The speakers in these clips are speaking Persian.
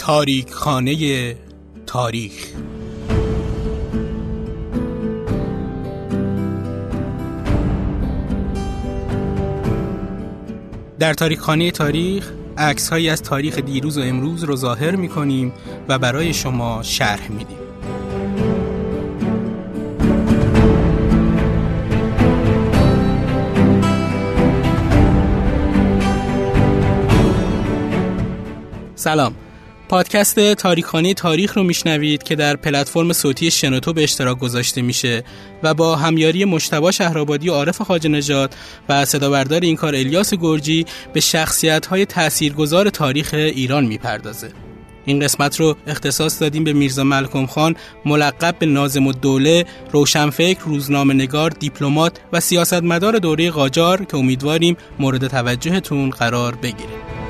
تاریک خانه تاریخ در تاریک خانه تاریخ عکس هایی از تاریخ دیروز و امروز رو ظاهر می کنیم و برای شما شرح میدیم. سلام پادکست تاریخانی تاریخ رو میشنوید که در پلتفرم صوتی شنوتو به اشتراک گذاشته میشه و با همیاری مشتبا شهرآبادی و عارف خاج نجات و صدابردار این کار الیاس گرجی به شخصیت های تاثیرگذار تاریخ ایران می‌پردازه. این قسمت رو اختصاص دادیم به میرزا ملکم خان ملقب به نازم الدوله روشنفکر روزنامه نگار دیپلمات و سیاستمدار دوره قاجار که امیدواریم مورد توجهتون قرار بگیره.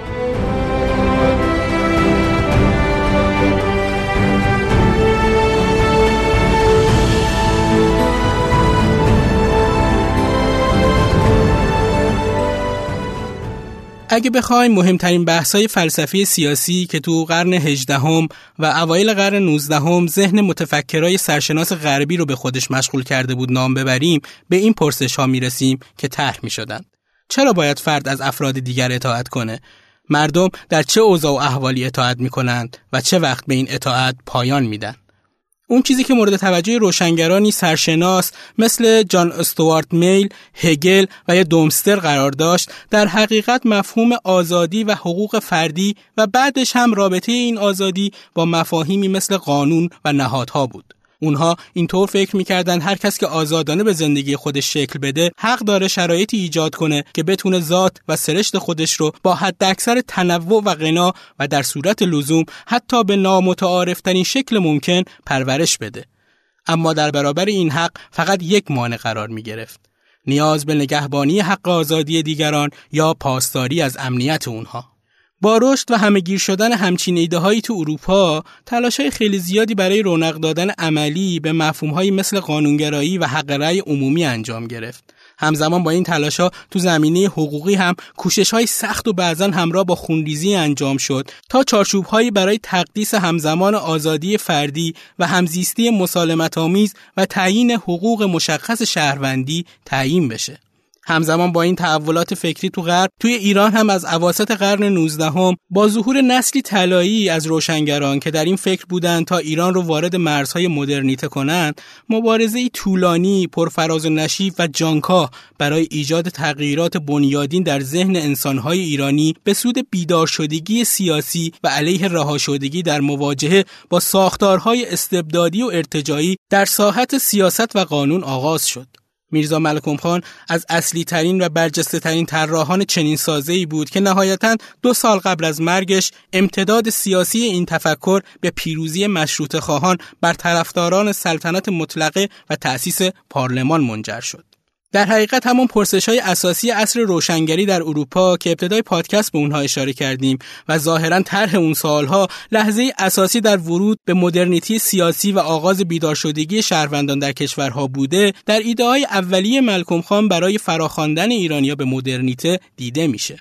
اگه بخوایم مهمترین بحث‌های فلسفی سیاسی که تو قرن هجدهم و اوایل قرن 19 ذهن متفکرای سرشناس غربی رو به خودش مشغول کرده بود نام ببریم به این پرسش ها می‌رسیم که طرح می‌شدن چرا باید فرد از افراد دیگر اطاعت کنه؟ مردم در چه اوضاع و احوالی اطاعت می‌کنند و چه وقت به این اطاعت پایان میدن؟ اون چیزی که مورد توجه روشنگرانی سرشناس مثل جان استوارت میل، هگل و یا دومستر قرار داشت در حقیقت مفهوم آزادی و حقوق فردی و بعدش هم رابطه این آزادی با مفاهیمی مثل قانون و نهادها بود. اونها اینطور فکر می‌کردن هر کس که آزادانه به زندگی خودش شکل بده حق داره شرایطی ایجاد کنه که بتونه ذات و سرشت خودش رو با حداکثر تنوع و غنا و در صورت لزوم حتی به نامتعارفترین شکل ممکن پرورش بده اما در برابر این حق فقط یک مانع قرار می گرفت. نیاز به نگهبانی حق آزادی دیگران یا پاسداری از امنیت اونها. با رشد و همهگیر شدن همچین ایده هایی تو اروپا تلاش های خیلی زیادی برای رونق دادن عملی به مفهوم هایی مثل قانونگرایی و حق رأی عمومی انجام گرفت. همزمان با این تلاش ها تو زمینه حقوقی هم کوشش های سخت و بعضا همراه با خونریزی انجام شد تا چارچوب هایی برای تقدیس همزمان آزادی فردی و همزیستی مسالمت آمیز و تعیین حقوق مشخص شهروندی تعیین بشه. همزمان با این تحولات فکری تو غرب توی ایران هم از اواسط قرن 19 هم با ظهور نسلی طلایی از روشنگران که در این فکر بودند تا ایران رو وارد مرزهای مدرنیته کنند مبارزه طولانی پرفراز و نشیب و جانکاه برای ایجاد تغییرات بنیادین در ذهن انسانهای ایرانی به سود بیدار شدگی سیاسی و علیه رها شدگی در مواجهه با ساختارهای استبدادی و ارتجایی در ساحت سیاست و قانون آغاز شد. میرزا ملکم خان از اصلی ترین و برجسته ترین طراحان چنین سازه ای بود که نهایتا دو سال قبل از مرگش امتداد سیاسی این تفکر به پیروزی مشروط خواهان بر طرفداران سلطنت مطلقه و تأسیس پارلمان منجر شد. در حقیقت همون پرسش های اساسی اصر روشنگری در اروپا که ابتدای پادکست به اونها اشاره کردیم و ظاهرا طرح اون سالها لحظه اساسی در ورود به مدرنیتی سیاسی و آغاز بیدار شدگی شهروندان در کشورها بوده در ایده های اولیه ملکم خان برای فراخواندن ایرانیا به مدرنیته دیده میشه.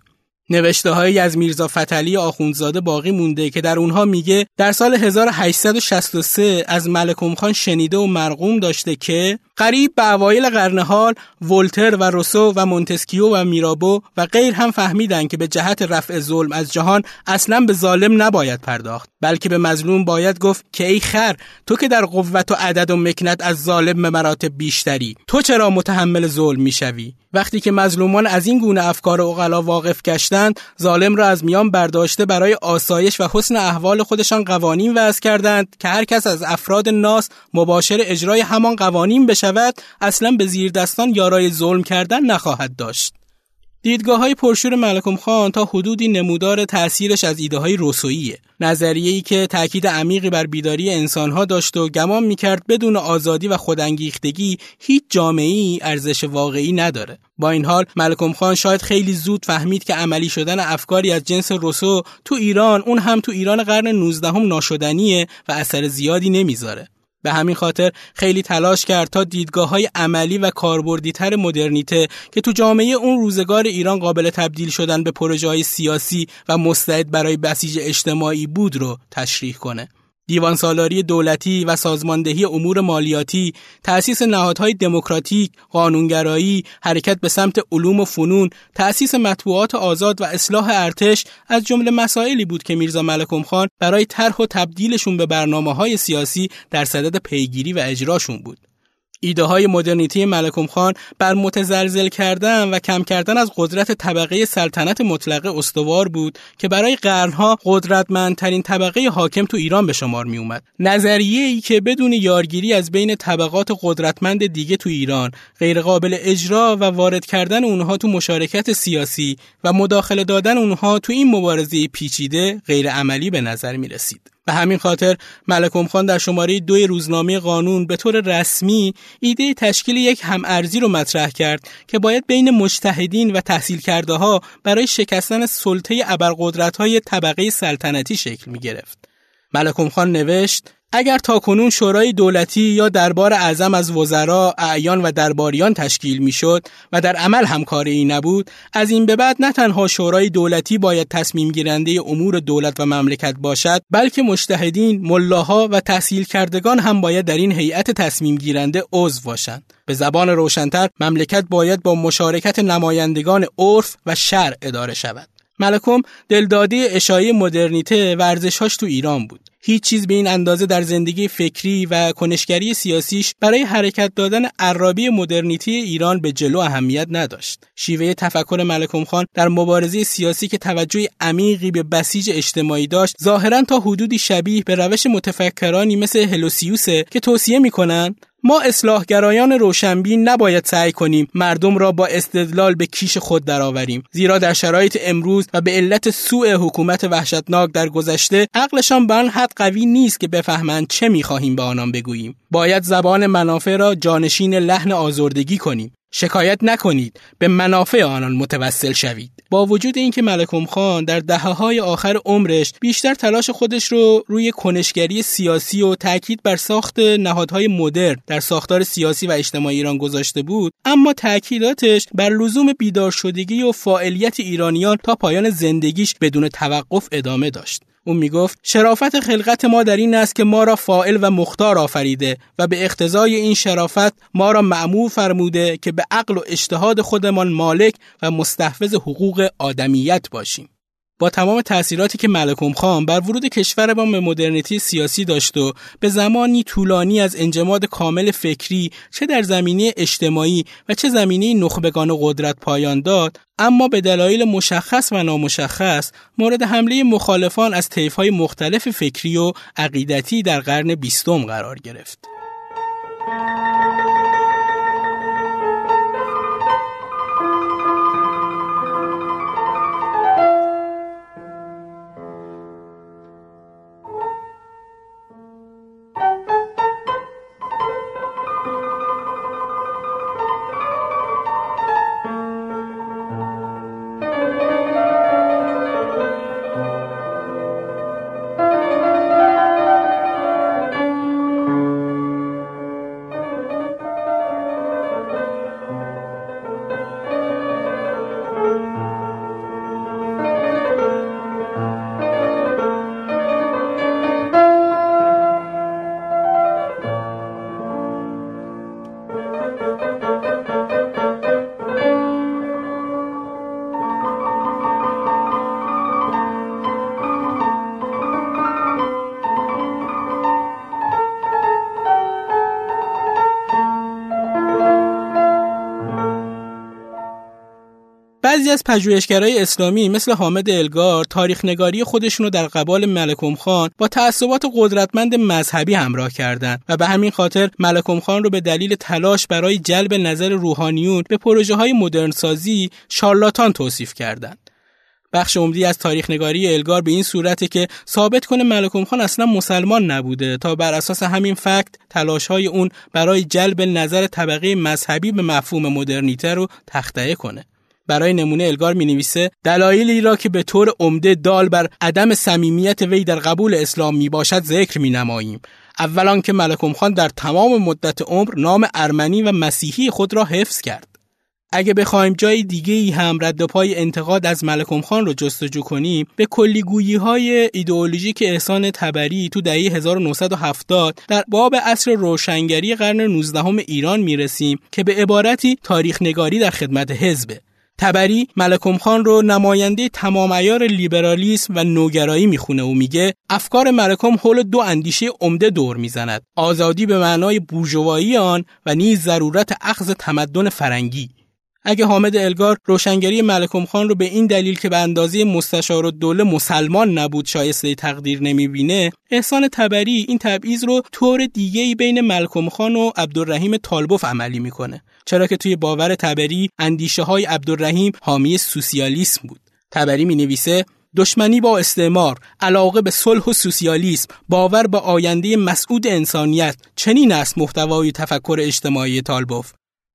نوشته هایی از میرزا فتلی آخوندزاده باقی مونده که در اونها میگه در سال 1863 از ملکم خان شنیده و مرقوم داشته که قریب به اوایل قرن حال ولتر و روسو و مونتسکیو و میرابو و غیر هم فهمیدن که به جهت رفع ظلم از جهان اصلا به ظالم نباید پرداخت بلکه به مظلوم باید گفت که ای خر تو که در قوت و عدد و مکنت از ظالم به مراتب بیشتری تو چرا متحمل ظلم می‌شوی؟ وقتی که مظلومان از این گونه افکار اغلا واقف گشتند ظالم را از میان برداشته برای آسایش و حسن احوال خودشان قوانین وضع کردند که هر کس از افراد ناس مباشر اجرای همان قوانین بشود اصلا به زیر دستان یارای ظلم کردن نخواهد داشت. دیدگاه های پرشور ملکم خان تا حدودی نمودار تأثیرش از ایده های روسوییه نظریه ای که تاکید عمیقی بر بیداری انسانها داشت و گمان می‌کرد بدون آزادی و خودانگیختگی هیچ جامعه ارزش واقعی نداره. با این حال ملکم خان شاید خیلی زود فهمید که عملی شدن افکاری از جنس روسو تو ایران اون هم تو ایران قرن 19 هم ناشدنیه و اثر زیادی نمی‌ذاره. به همین خاطر خیلی تلاش کرد تا دیدگاه های عملی و کاربردی تر مدرنیته که تو جامعه اون روزگار ایران قابل تبدیل شدن به پروژه های سیاسی و مستعد برای بسیج اجتماعی بود رو تشریح کنه. دیوان سالاری دولتی و سازماندهی امور مالیاتی، تأسیس نهادهای دموکراتیک، قانونگرایی، حرکت به سمت علوم و فنون، تأسیس مطبوعات آزاد و اصلاح ارتش از جمله مسائلی بود که میرزا ملکم خان برای طرح و تبدیلشون به برنامه های سیاسی در صدد پیگیری و اجراشون بود. ایده های مدرنیتی ملکم خان بر متزلزل کردن و کم کردن از قدرت طبقه سلطنت مطلقه استوار بود که برای قرنها قدرتمندترین طبقه حاکم تو ایران به شمار می اومد. نظریه ای که بدون یارگیری از بین طبقات قدرتمند دیگه تو ایران غیرقابل اجرا و وارد کردن اونها تو مشارکت سیاسی و مداخله دادن اونها تو این مبارزه پیچیده غیر عملی به نظر می رسید. به همین خاطر ملکم خان در شماره دوی روزنامه قانون به طور رسمی ایده تشکیل یک همارزی رو مطرح کرد که باید بین مجتهدین و تحصیل کرده ها برای شکستن سلطه ابرقدرت های طبقه سلطنتی شکل می گرفت. ملکم خان نوشت اگر تاکنون شورای دولتی یا دربار اعظم از وزرا، اعیان و درباریان تشکیل می‌شد و در عمل همکاری نبود، از این به بعد نه تنها شورای دولتی باید تصمیم گیرنده امور دولت و مملکت باشد، بلکه مجتهدین، ملاها و تحصیل کردگان هم باید در این هیئت تصمیم گیرنده عضو باشند. به زبان روشنتر مملکت باید با مشارکت نمایندگان عرف و شرع اداره شود. ملکم دلداده اشایه مدرنیته ورزشهاش تو ایران بود. هیچ چیز به این اندازه در زندگی فکری و کنشگری سیاسیش برای حرکت دادن عرابی مدرنیتی ایران به جلو اهمیت نداشت. شیوه تفکر ملکم خان در مبارزه سیاسی که توجه عمیقی به بسیج اجتماعی داشت، ظاهرا تا حدودی شبیه به روش متفکرانی مثل هلوسیوسه که توصیه می‌کنن ما اصلاحگرایان روشنبین نباید سعی کنیم مردم را با استدلال به کیش خود درآوریم زیرا در شرایط امروز و به علت سوء حکومت وحشتناک در گذشته عقلشان به آن حد قوی نیست که بفهمند چه می‌خواهیم به آنان بگوییم. باید زبان منافع را جانشین لحن آزردگی کنیم. شکایت نکنید. به منافع آنان متوسل شوید. با وجود اینکه ملکم خان در دهه های آخر عمرش بیشتر تلاش خودش رو روی کنشگری سیاسی و تاکید بر ساخت نهادهای مدرن در ساختار سیاسی و اجتماعی ایران گذاشته بود اما تاکیداتش بر لزوم بیدار شدگی و فاعلیت ایرانیان تا پایان زندگیش بدون توقف ادامه داشت. او می‌گفت شرافت خلقت ما در این است که ما را فائل و مختار آفریده و به اقتضای این شرافت ما را معمور فرموده که به عقل و اجتهاد خودمان مالک و مستحفظ حقوق آدمیت باشیم. با تمام تأثیراتی که ملکم خان بر ورود کشور ما به مدرنیتی سیاسی داشت و به زمانی طولانی از انجماد کامل فکری چه در زمینه اجتماعی و چه زمینه نخبگان قدرت پایان داد اما به دلایل مشخص و نامشخص مورد حمله مخالفان از طیف‌های مختلف فکری و عقیدتی در قرن بیستم قرار گرفت. بعضی از پژوهشگرای اسلامی مثل حامد الگار تاریخ نگاری خودشون رو در قبال ملکم خان با تعصبات قدرتمند مذهبی همراه کردند و به همین خاطر ملکم خان رو به دلیل تلاش برای جلب نظر روحانیون به پروژه های مدرن سازی شارلاتان توصیف کردند. بخش عمدی از تاریخ نگاری الگار به این صورته که ثابت کنه ملکم خان اصلا مسلمان نبوده تا بر اساس همین فکت تلاش های اون برای جلب نظر طبقه مذهبی به مفهوم مدرنیته رو تخته کنه. برای نمونه الگار می نویسه دلایلی را که به طور عمده دال بر عدم صمیمیت وی در قبول اسلام می باشد ذکر می نماییم اولا که ملکم خان در تمام مدت عمر نام ارمنی و مسیحی خود را حفظ کرد. اگه بخوایم جای دیگه ای هم رد پای انتقاد از ملکم خان رو جستجو کنیم به کلیگویی های ایدئولوژیک احسان تبری تو دهه 1970 در باب اصر روشنگری قرن 19 ایران می‌رسیم که به عبارتی تاریخ نگاری در خدمت حزبه تبری ملکم خان رو نماینده تمام ایار لیبرالیسم و نوگرایی می‌خونه و میگه افکار ملکم حول دو اندیشه عمده دور می‌زند. آزادی به معنای بورژوایی آن و نیز ضرورت اخذ تمدن فرنگی. اگه حامد الگار روشنگری ملکم خان رو به این دلیل که به اندازه مستشار و دوله مسلمان نبود شایسته تقدیر نمی‌بینه احسان تبری این تبعیض رو طور دیگه ای بین ملکم خان و عبدالرحیم طالبوف عملی می‌کنه چرا که توی باور تبری اندیشه های عبدالرحیم حامی سوسیالیسم بود تبری می نویسه دشمنی با استعمار، علاقه به صلح و سوسیالیسم، باور به آینده مسعود انسانیت، چنین است محتوای تفکر اجتماعی طالبوف.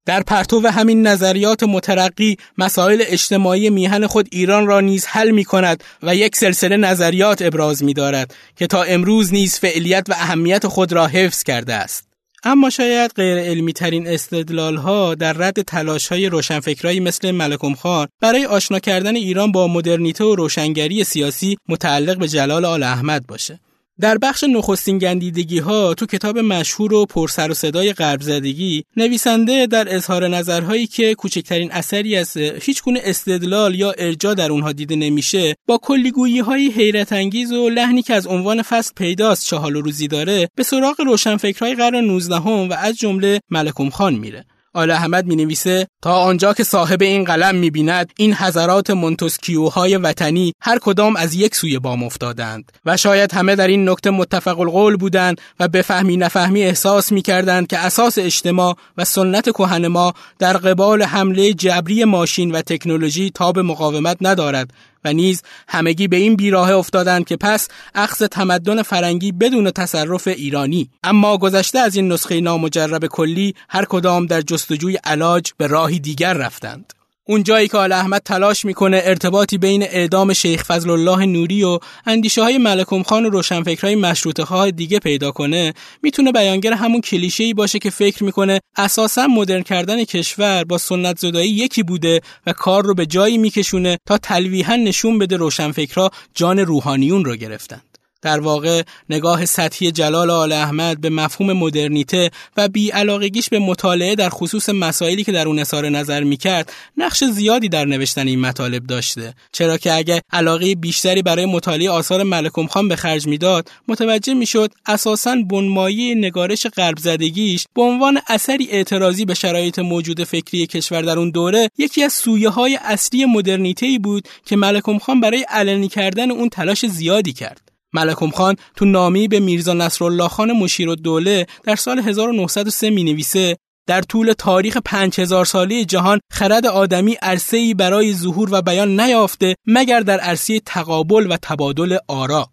در پرتو همین نظریات مترقی مسائل اجتماعی میهن خود ایران را نیز حل می کند و یک سلسله نظریات ابراز می دارد که تا امروز نیز فعلیت و اهمیت خود را حفظ کرده است. اما شاید غیر علمی ترین استدلال ها در رد تلاش های روشنفکرایی مثل ملکم خان برای آشنا کردن ایران با مدرنیته و روشنگری سیاسی متعلق به جلال آل احمد باشه. در بخش نخستین گندیدگی ها تو کتاب مشهور و پرسر و صدای غرب زدگی نویسنده در اظهار نظرهایی که کوچکترین اثری از هیچ گونه استدلال یا ارجا در اونها دیده نمیشه با کلیگویی های حیرت انگیز و لحنی که از عنوان فصل پیداست چهال و روزی داره به سراغ روشنفکرهای قرن 19 و از جمله ملکم خان میره. آل احمد می نویسه تا آنجا که صاحب این قلم می بیند این حضرات منتسکیوهای وطنی هر کدام از یک سوی بام افتادند. و شاید همه در این نکته متفق القول بودند و به فهمی نفهمی احساس می کردند که اساس اجتماع و سنت کهن ما در قبال حمله جبری ماشین و تکنولوژی تاب مقاومت ندارد. و نیز همگی به این بیراه افتادند که پس اخذ تمدن فرنگی بدون تصرف ایرانی. اما گذشته از این نسخه نامجرب کلی هر کدام در جستجوی علاج به راهی دیگر رفتند. اون جایی که آل احمد تلاش می‌کنه ارتباطی بین اعدام شیخ فضل الله نوری و اندیشه های ملکم خان و روشنفکرهای مشروطه های دیگه پیدا کنه می‌تونه بیانگر همون کلیشه باشه که فکر می‌کنه اساسا مدرن کردن کشور با سنت زدایی یکی بوده و کار رو به جایی میکشونه تا تلویحا نشون بده روشنفکرها جان روحانیون رو گرفتند در واقع نگاه سطحی جلال آل احمد به مفهوم مدرنیته و بیعلاقگیش به مطالعه در خصوص مسائلی که در اون اظهار نظر می‌کرد نقش زیادی در نوشتن این مطالب داشته. چرا که اگه علاقه بیشتری برای مطالعه آثار ملکم خان به خرج می‌داد متوجه می‌شد اساسا بنمایی نگارش غرب زدگیش به عنوان اثری اعتراضی به شرایط موجود فکری کشور در اون دوره یکی از سویه های اصلی مدرنیته بود که ملکم خان برای علنی کردن اون تلاش زیادی کرد. ملکم خان تو نامی به میرزا نصرالله خان مشیر و دوله در سال 1903 می نویسه در طول تاریخ 5000 ساله جهان خرد آدمی ای برای ظهور و بیان نیافته مگر در عرصه تقابل و تبادل آرا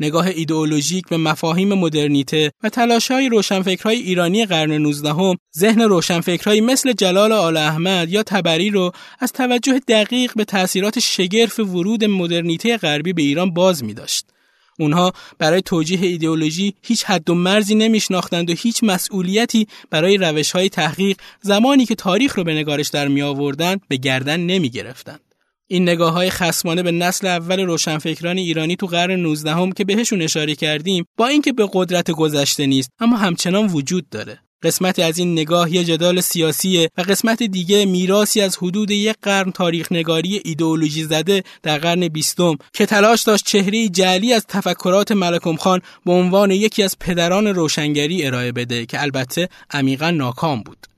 نگاه ایدئولوژیک به مفاهیم مدرنیته و تلاشهای روشنفکرهای ایرانی قرن 19 هم ذهن روشنفکرهایی مثل جلال آل احمد یا تبری رو از توجه دقیق به تأثیرات شگرف ورود مدرنیته غربی به ایران باز می داشت. اونها برای توجیه ایدئولوژی هیچ حد و مرزی نمیشناختند و هیچ مسئولیتی برای روش های تحقیق زمانی که تاریخ رو به نگارش در می آوردن به گردن نمی گرفتند. این نگاه های خسمانه به نسل اول روشنفکران ایرانی تو قرن 19 هم که بهشون اشاره کردیم با اینکه به قدرت گذشته نیست اما همچنان وجود داره قسمت از این نگاه یه جدال سیاسیه و قسمت دیگه میراسی از حدود یک قرن تاریخ نگاری ایدئولوژی زده در قرن بیستم که تلاش داشت چهره جعلی از تفکرات ملکم خان به عنوان یکی از پدران روشنگری ارائه بده که البته عمیقا ناکام بود.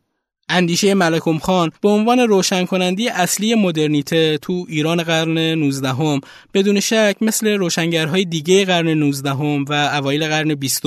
اندیشه ملکم خان به عنوان روشن کنندی اصلی مدرنیته تو ایران قرن 19 هم بدون شک مثل روشنگرهای دیگه قرن 19 هم و اوایل قرن 20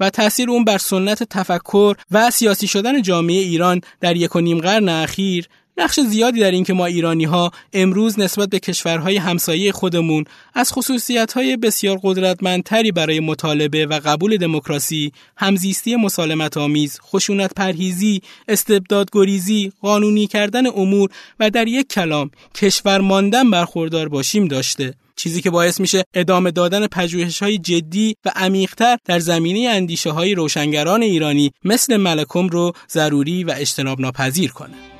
و تاثیر اون بر سنت تفکر و سیاسی شدن جامعه ایران در یک و نیم قرن اخیر نقش زیادی در اینکه ما ایرانی ها امروز نسبت به کشورهای همسایه خودمون از خصوصیت های بسیار قدرتمندتری برای مطالبه و قبول دموکراسی، همزیستی مسالمت آمیز، خشونت پرهیزی، استبداد گریزی، قانونی کردن امور و در یک کلام کشور ماندن برخوردار باشیم داشته چیزی که باعث میشه ادامه دادن پژوهش های جدی و عمیقتر در زمینه اندیشه های روشنگران ایرانی مثل ملکم رو ضروری و اجتناب ناپذیر کنه.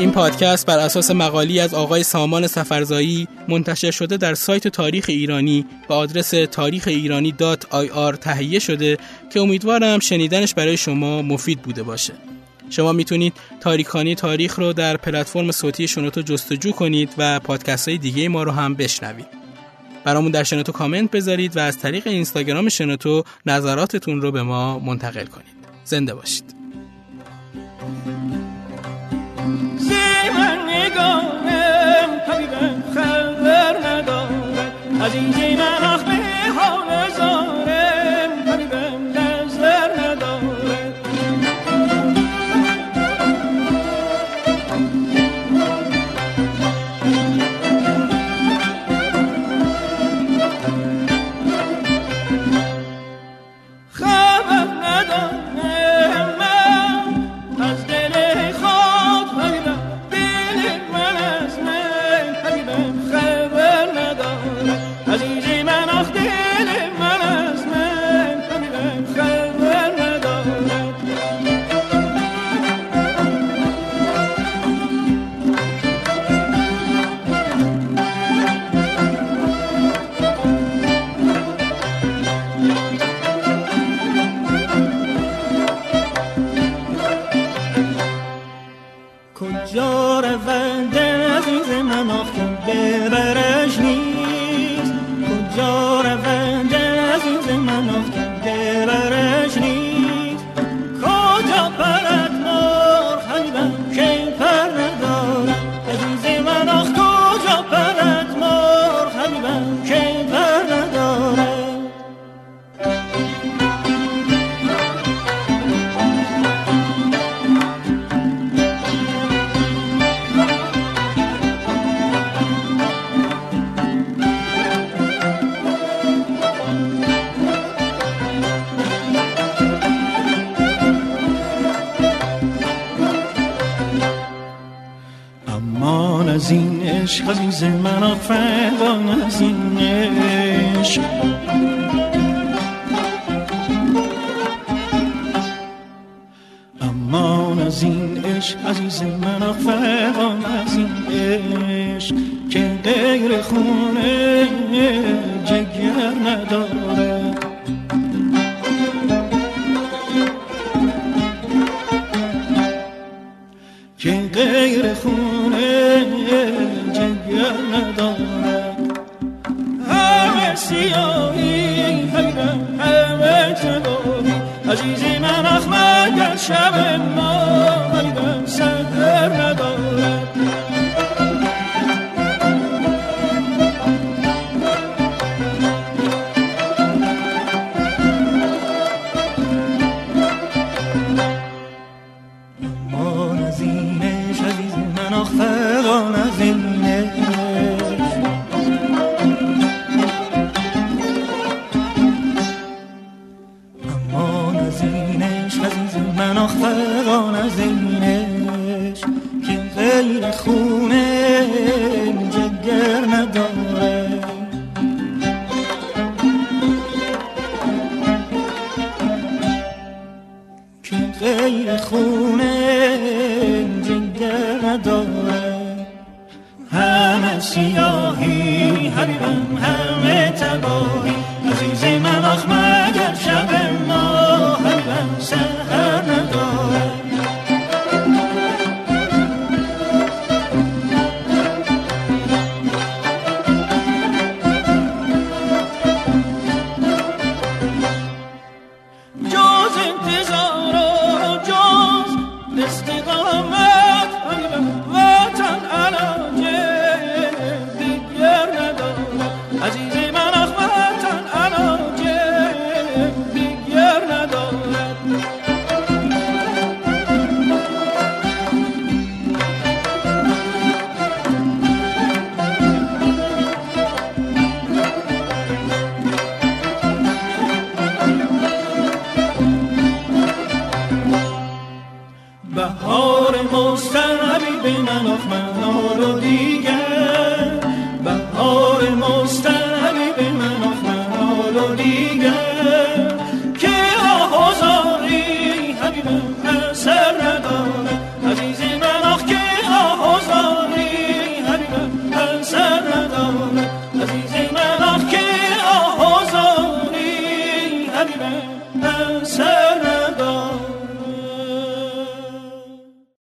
این پادکست بر اساس مقالی از آقای سامان سفرزایی منتشر شده در سایت تاریخ ایرانی به آدرس تاریخ ایرانی تهیه شده که امیدوارم شنیدنش برای شما مفید بوده باشه. شما می‌تونید تاریخانی تاریخ رو در پلتفرم صوتی شنوتو جستجو کنید و پادکست های دیگه ما رو هم بشنوید. برامون در شنوتو کامنت بذارید و از طریق اینستاگرام شنوتو نظراتتون رو به ما منتقل کنید. زنده باشید. نگاهم حبیبم خبر ندارد. از این من آخ به حال زارم عشق عزیز من فقان از این عشق امان از این عشق عزیز من فقان از این عشق که غیر خونه جگر نداره. که غیر خونه شب ما حبیبم سهر ندارد امان از اینش عزیز من آخ فقان